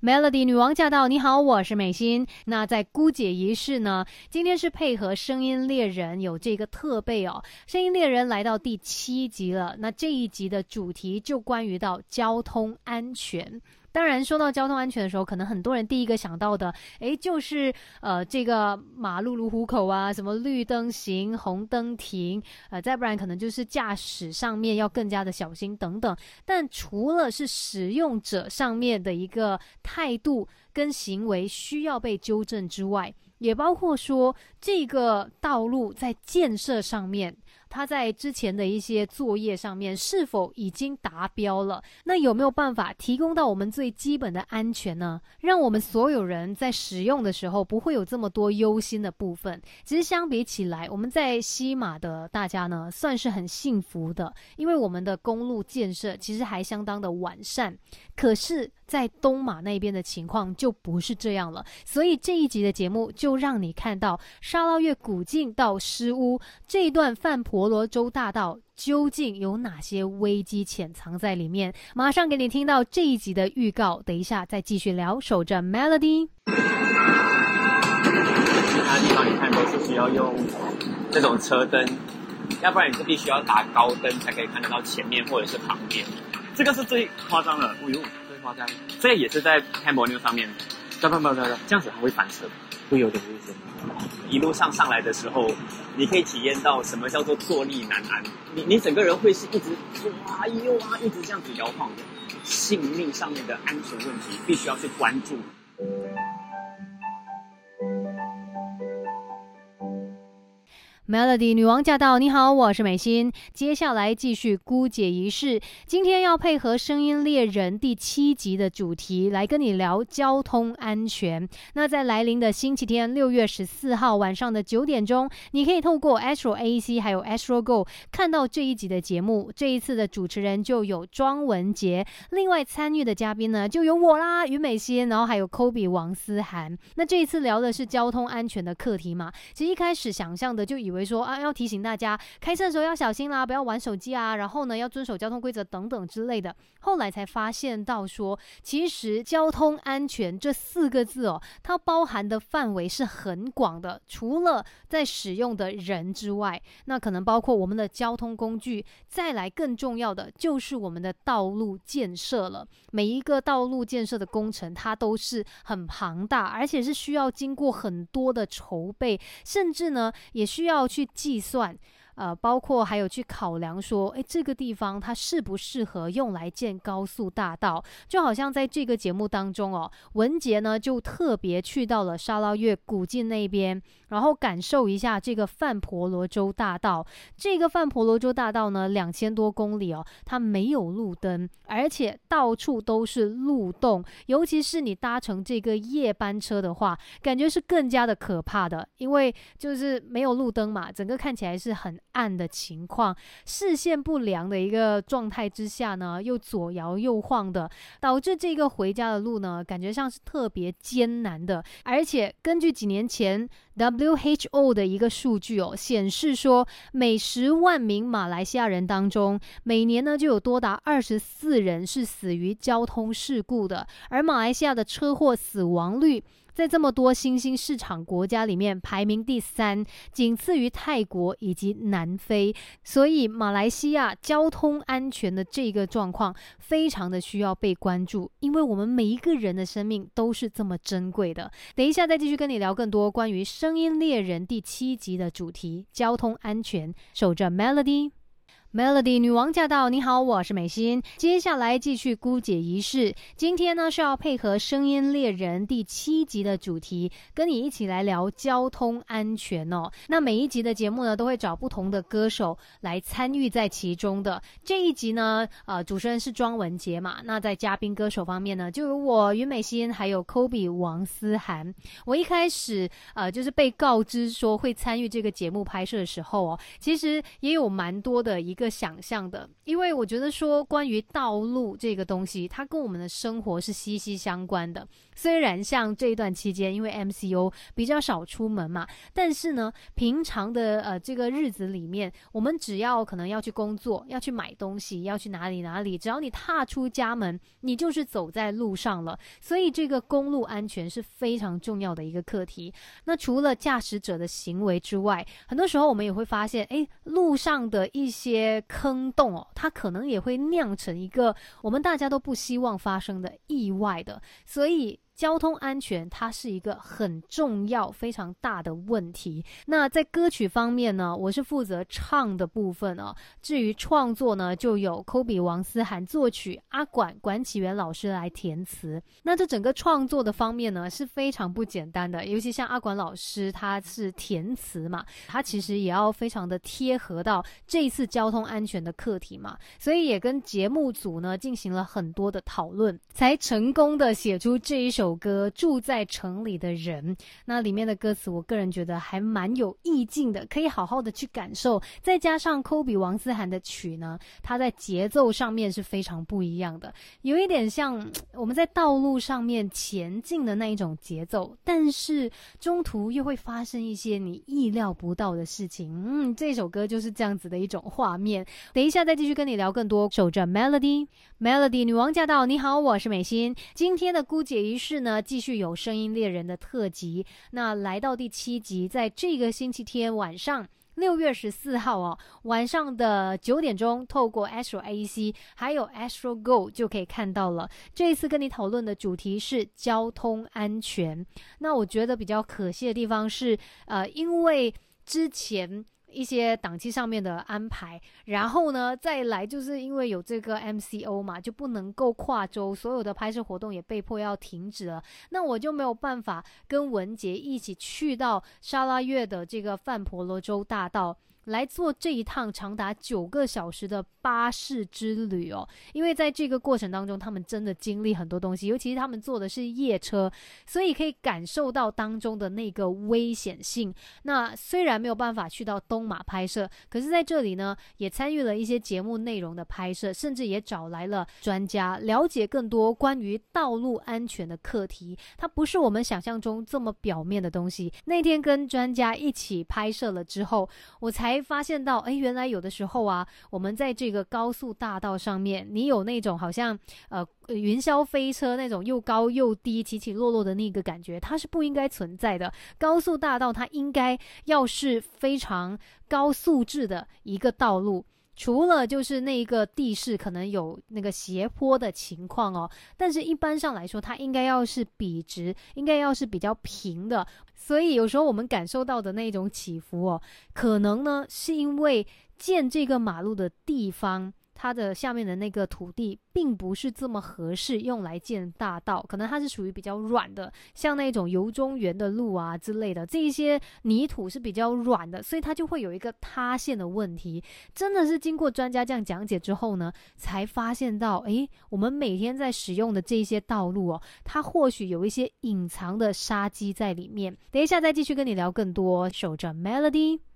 Melody 女王驾到！你好，我是美心。那在姑姐仪式呢？今天是配合声音猎人有这个特备哦。声音猎人来到第七集了，那这一集的主题就关于到交通安全。当然，说到交通安全的时候，可能很多人第一个想到的，诶，就是呃，这个马路如虎口啊，什么绿灯行，红灯停，呃，再不然可能就是驾驶上面要更加的小心等等。但除了是使用者上面的一个态度跟行为需要被纠正之外，也包括说这个道路在建设上面。它在之前的一些作业上面是否已经达标了？那有没有办法提供到我们最基本的安全呢？让我们所有人在使用的时候不会有这么多忧心的部分。其实相比起来，我们在西马的大家呢，算是很幸福的，因为我们的公路建设其实还相当的完善。可是，在东马那边的情况就不是这样了。所以这一集的节目就让你看到沙捞越古晋到诗屋这一段泛婆。罗洲大道究竟有哪些危机潜藏在里面？马上给你听到这一集的预告，等一下再继续聊。守着 Melody。其他地方你看都是需要用这种车灯，要不然你是必须要打高灯才可以看得到前面或者是旁边。这个是最夸张的，哦呦，夸张。这也是在开摩天轮上面，不不不不，这样子还会反射，会有点危险。一路上上来的时候，你可以体验到什么叫做坐立难安。你你整个人会是一直左啊右啊，一直这样子摇晃的。性命上面的安全问题，必须要去关注。Melody 女王驾到！你好，我是美心。接下来继续姑姐仪式。今天要配合《声音猎人》第七集的主题来跟你聊交通安全。那在来临的星期天六月十四号晚上的九点钟，你可以透过 Astro AC 还有 Astro Go 看到这一集的节目。这一次的主持人就有庄文杰，另外参与的嘉宾呢就有我啦，于美心，然后还有 Kobe 王思涵。那这一次聊的是交通安全的课题嘛？其实一开始想象的就以为。说啊，要提醒大家开车的时候要小心啦，不要玩手机啊，然后呢要遵守交通规则等等之类的。后来才发现到说，其实交通安全这四个字哦，它包含的范围是很广的。除了在使用的人之外，那可能包括我们的交通工具，再来更重要的就是我们的道路建设了。每一个道路建设的工程，它都是很庞大，而且是需要经过很多的筹备，甚至呢也需要。去计算。呃，包括还有去考量说，哎，这个地方它适不适合用来建高速大道？就好像在这个节目当中哦，文杰呢就特别去到了沙捞越古晋那边，然后感受一下这个范婆罗洲大道。这个范婆罗洲大道呢，两千多公里哦，它没有路灯，而且到处都是路洞，尤其是你搭乘这个夜班车的话，感觉是更加的可怕的，因为就是没有路灯嘛，整个看起来是很。暗的情况，视线不良的一个状态之下呢，又左摇右晃的，导致这个回家的路呢，感觉上是特别艰难的。而且根据几年前 WHO 的一个数据哦，显示说，每十万名马来西亚人当中，每年呢就有多达二十四人是死于交通事故的，而马来西亚的车祸死亡率。在这么多新兴市场国家里面排名第三，仅次于泰国以及南非。所以马来西亚交通安全的这个状况非常的需要被关注，因为我们每一个人的生命都是这么珍贵的。等一下再继续跟你聊更多关于《声音猎人》第七集的主题——交通安全。守着 Melody。Melody 女王驾到！你好，我是美心。接下来继续姑姐仪式。今天呢是要配合《声音猎人》第七集的主题，跟你一起来聊交通安全哦。那每一集的节目呢，都会找不同的歌手来参与在其中的。这一集呢，呃，主持人是庄文杰嘛。那在嘉宾歌手方面呢，就有我于美心，还有 Kobe 王思涵。我一开始呃，就是被告知说会参与这个节目拍摄的时候哦，其实也有蛮多的一。个想象的，因为我觉得说关于道路这个东西，它跟我们的生活是息息相关的。虽然像这一段期间，因为 M C U 比较少出门嘛，但是呢，平常的呃这个日子里面，我们只要可能要去工作、要去买东西、要去哪里哪里，只要你踏出家门，你就是走在路上了。所以这个公路安全是非常重要的一个课题。那除了驾驶者的行为之外，很多时候我们也会发现，哎，路上的一些坑洞哦，它可能也会酿成一个我们大家都不希望发生的意外的，所以。交通安全，它是一个很重要、非常大的问题。那在歌曲方面呢，我是负责唱的部分哦。至于创作呢，就有科比王思涵作曲，阿管管启源老师来填词。那这整个创作的方面呢，是非常不简单的。尤其像阿管老师，他是填词嘛，他其实也要非常的贴合到这一次交通安全的课题嘛，所以也跟节目组呢进行了很多的讨论，才成功的写出这一首。首歌住在城里的人，那里面的歌词，我个人觉得还蛮有意境的，可以好好的去感受。再加上科比王思涵的曲呢，它在节奏上面是非常不一样的，有一点像 我们在道路上面前进的那一种节奏，但是中途又会发生一些你意料不到的事情。嗯，这首歌就是这样子的一种画面。等一下再继续跟你聊更多。守着 Melody，Melody 女王驾到！你好，我是美心。今天的姑姐仪式。呢，继续有声音猎人的特辑。那来到第七集，在这个星期天晚上，六月十四号哦，晚上的九点钟，透过 Astro A E C 还有 Astro Go 就可以看到了。这一次跟你讨论的主题是交通安全。那我觉得比较可惜的地方是，呃，因为之前。一些档期上面的安排，然后呢，再来就是因为有这个 MCO 嘛，就不能够跨州，所有的拍摄活动也被迫要停止了。那我就没有办法跟文杰一起去到沙拉越的这个范婆罗洲大道。来做这一趟长达九个小时的巴士之旅哦，因为在这个过程当中，他们真的经历很多东西，尤其是他们坐的是夜车，所以可以感受到当中的那个危险性。那虽然没有办法去到东马拍摄，可是在这里呢，也参与了一些节目内容的拍摄，甚至也找来了专家了解更多关于道路安全的课题。它不是我们想象中这么表面的东西。那天跟专家一起拍摄了之后，我才。发现到，哎，原来有的时候啊，我们在这个高速大道上面，你有那种好像呃云霄飞车那种又高又低、起起落落的那个感觉，它是不应该存在的。高速大道它应该要是非常高素质的一个道路。除了就是那一个地势可能有那个斜坡的情况哦，但是一般上来说，它应该要是笔直，应该要是比较平的。所以有时候我们感受到的那种起伏哦，可能呢是因为建这个马路的地方。它的下面的那个土地并不是这么合适用来建大道，可能它是属于比较软的，像那种油中原的路啊之类的，这一些泥土是比较软的，所以它就会有一个塌陷的问题。真的是经过专家这样讲解之后呢，才发现到，诶，我们每天在使用的这些道路哦，它或许有一些隐藏的杀机在里面。等一下再继续跟你聊更多，守着 Melody。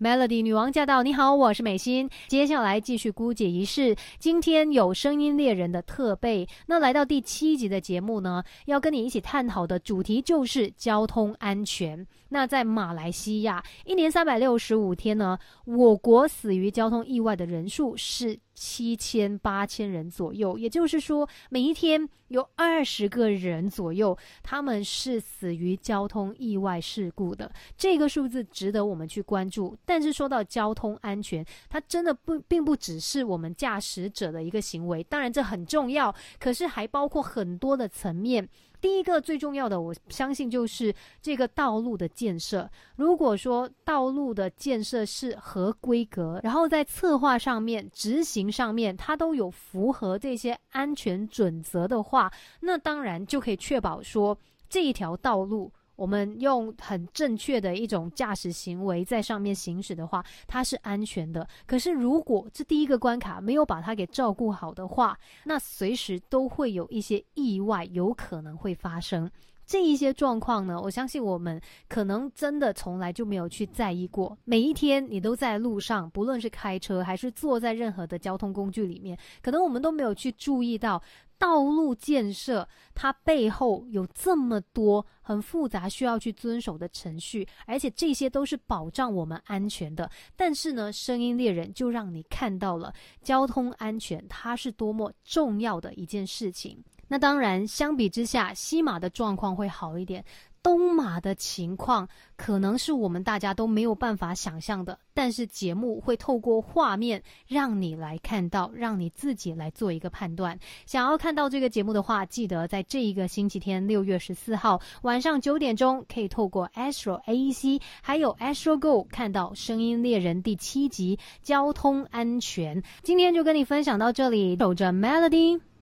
Melody 女王驾到！你好，我是美心。接下来继续姑姐仪式。今天有声音猎人的特备。那来到第七集的节目呢，要跟你一起探讨的主题就是交通安全。那在马来西亚，一年三百六十五天呢，我国死于交通意外的人数是。七千八千人左右，也就是说，每一天有二十个人左右，他们是死于交通意外事故的。这个数字值得我们去关注。但是说到交通安全，它真的不并不只是我们驾驶者的一个行为，当然这很重要，可是还包括很多的层面。第一个最重要的，我相信就是这个道路的建设。如果说道路的建设是合规格，然后在策划上面、执行上面，它都有符合这些安全准则的话，那当然就可以确保说这一条道路。我们用很正确的一种驾驶行为在上面行驶的话，它是安全的。可是如果这第一个关卡没有把它给照顾好的话，那随时都会有一些意外有可能会发生。这一些状况呢，我相信我们可能真的从来就没有去在意过。每一天你都在路上，不论是开车还是坐在任何的交通工具里面，可能我们都没有去注意到道路建设它背后有这么多很复杂需要去遵守的程序，而且这些都是保障我们安全的。但是呢，声音猎人就让你看到了交通安全它是多么重要的一件事情。那当然，相比之下，西马的状况会好一点。东马的情况可能是我们大家都没有办法想象的，但是节目会透过画面让你来看到，让你自己来做一个判断。想要看到这个节目的话，记得在这一个星期天六月十四号晚上九点钟，可以透过 Astro AEC 还有 Astro Go 看到《声音猎人》第七集交通安全。今天就跟你分享到这里，守着 Melody。